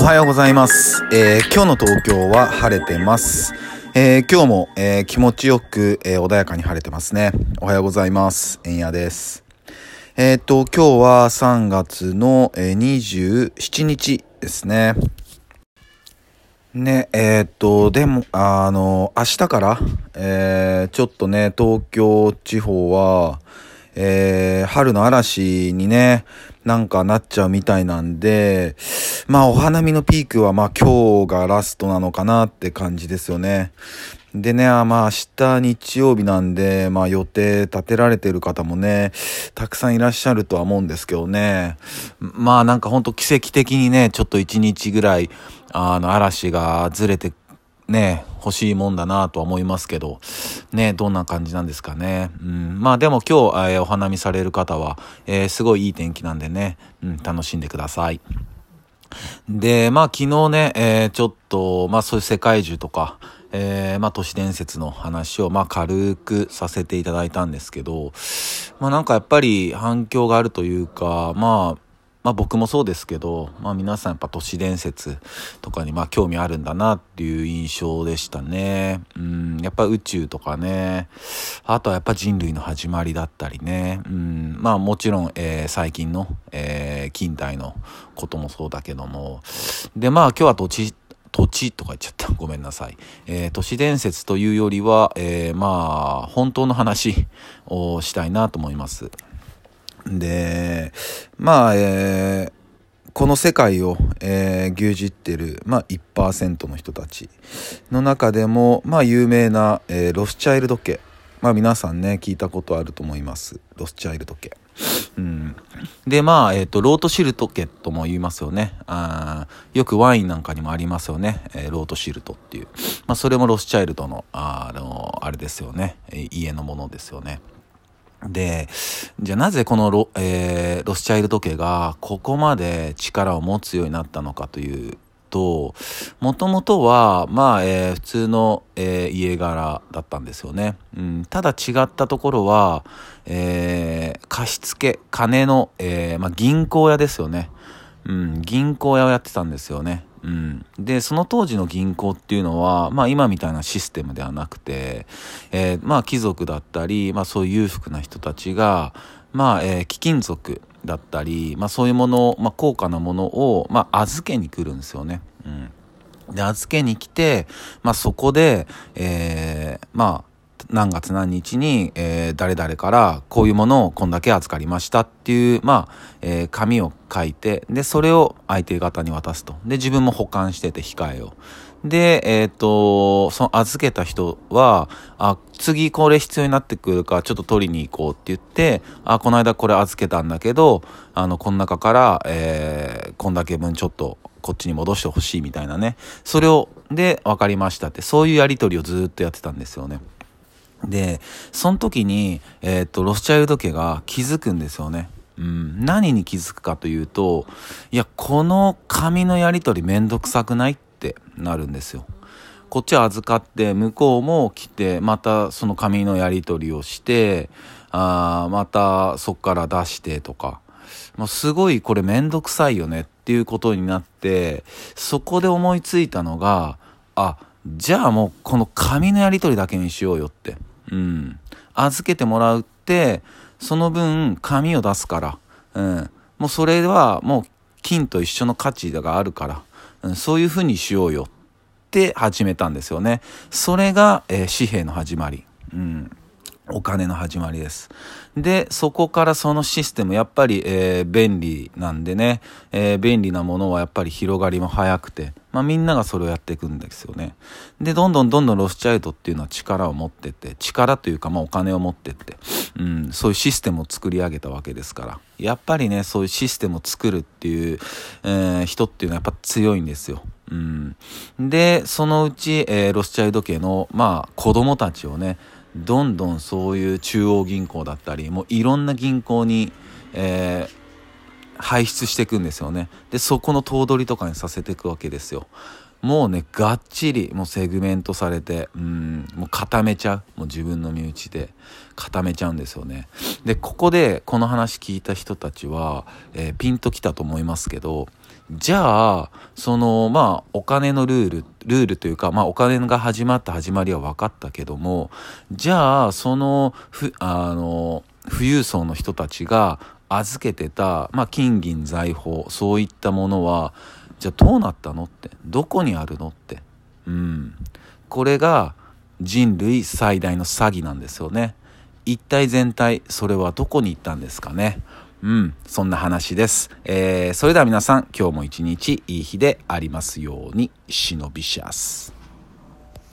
おはようございます。えー今日の東京は晴れてます。えー今日も、えー気持ちよく、えー穏やかに晴れてますね。おはようございます。えんやです。えっ、と、今日は3月の、えー27日ですね。ね、えっ、と、でも、あの、明日から、えーちょっとね、東京地方は、えー春の嵐にね、なんかなっちゃうみたいなんで、まあお花見のピークはまあ今日がラストなのかなって感じですよね。でね、まあ明日日曜日なんで、まあ予定立てられてる方もね、たくさんいらっしゃるとは思うんですけどね。まあなんかほんと奇跡的にね、ちょっと一日ぐらい、あの嵐がずれてね、欲しいもんだなとは思いますけど、ね、どんな感じなんですかね。うん、まあでも今日、えーお花見される方は、えーすごいいい天気なんでね、うん、楽しんでください。で、まあ昨日ね、えーちょっと、まあそういう世界中とか、えーまあ都市伝説の話を、まあ軽くさせていただいたんですけど、まあなんかやっぱり反響があるというか、まあ、まあ僕もそうですけど、まあ皆さんやっぱ都市伝説とかにまあ興味あるんだなっていう印象でしたね。うん、やっぱ宇宙とかね、あとはやっぱ人類の始まりだったりね。うん、まあもちろん、えー最近の、えー近代のこともそうだけども。でまあ今日は土地、土地とか言っちゃった。ごめんなさい。えー都市伝説というよりは、えーまあ本当の話をしたいなと思います。で、まあ、えーこの世界を、えー牛耳ってる、まあ、1%の人たちの中でも、まあ、有名な、えーロスチャイルド家。まあ、皆さんね、聞いたことあると思います。ロスチャイルド家。うん。で、まあ、えっ、と、ロートシルト家とも言いますよね。あよくワインなんかにもありますよね。えーロートシルトっていう。まあ、それもロスチャイルドの、あの、あれですよね。家のものですよね。で、じゃあなぜこのロ,、えーロスチャイルド家がここまで力を持つようになったのかというと、もともとは、まあ、えー普通の、えー家柄だったんですよね。うん、ただ違ったところは、えー貸付、金の、えーまあ、銀行屋ですよね。うん、銀行屋をやってたんですよね。うん。で、その当時の銀行っていうのは、まあ今みたいなシステムではなくて、えーまあ貴族だったり、まあそういう裕福な人たちが、まあ、えー貴金属だったり、まあそういうもの、まあ高価なものを、まあ預けに来るんですよね。うん。で、預けに来て、まあそこで、えーまあ、何月何日に、えー誰々からこういうものをこんだけ預かりましたっていう、まあ、えー紙を書いて、で、それを相手方に渡すと。で、自分も保管してて控えを。で、えっ、と、その預けた人は、あ、次これ必要になってくるからちょっと取りに行こうって言って、あ、この間これ預けたんだけど、あの、この中から、えーこんだけ分ちょっとこっちに戻してほしいみたいなね。それを、で、分かりましたって、そういうやり取りをずっとやってたんですよね。で、その時に、えっ、と、ロスチャイルド家が気づくんですよね。うん、何に気づくかというと、いや、この紙のやり取りめんどくさくないってなるんですよ。こっちは預かって、向こうも来て、またその紙のやり取りをして、あまたそっから出してとか、もうすごいこれめんどくさいよねっていうことになって、そこで思いついたのが、あ、じゃあもうこの紙のやり取りだけにしようよって。うん。預けてもらうって、その分紙を出すから。うん。もうそれはもう金と一緒の価値があるから。うん、そういうふうにしようよって始めたんですよね。それが、えー紙幣の始まり。うん。お金の始まりです。で、そこからそのシステム、やっぱり、えー便利なんでね、えー便利なものはやっぱり広がりも早くて、まあみんながそれをやっていくんですよね。で、どんどんどんどんロスチャイルドっていうのは力を持ってって、力というかまあお金を持ってって、うん、そういうシステムを作り上げたわけですから。やっぱりね、そういうシステムを作るっていう、えー人っていうのはやっぱ強いんですよ。うん。で、そのうち、えロスチャイルド家の、まあ子供たちをね、どんどんそういう中央銀行だったり、もういろんな銀行に、えー排出していくんですよね。で、そこの頭取とかにさせていくわけですよ。もうね、がっちり、もうセグメントされて、うん、もう固めちゃう。もう自分の身内で固めちゃうんですよね。で、ここでこの話聞いた人たちは、えー、ピンときたと思いますけど、じゃあ、その、まあ、お金のルール、ルールというか、まあ、お金が始まった始まりは分かったけども、じゃあ、その、ふ、あの、富裕層の人たちが預けてた、まあ、金銀財宝、そういったものは、じゃあどうなったのって。どこにあるのって。うん。これが人類最大の詐欺なんですよね。一体全体それはどこに行ったんですかね。うん。そんな話です、えー、それでは皆さん今日も一日いい日でありますように。忍びシャス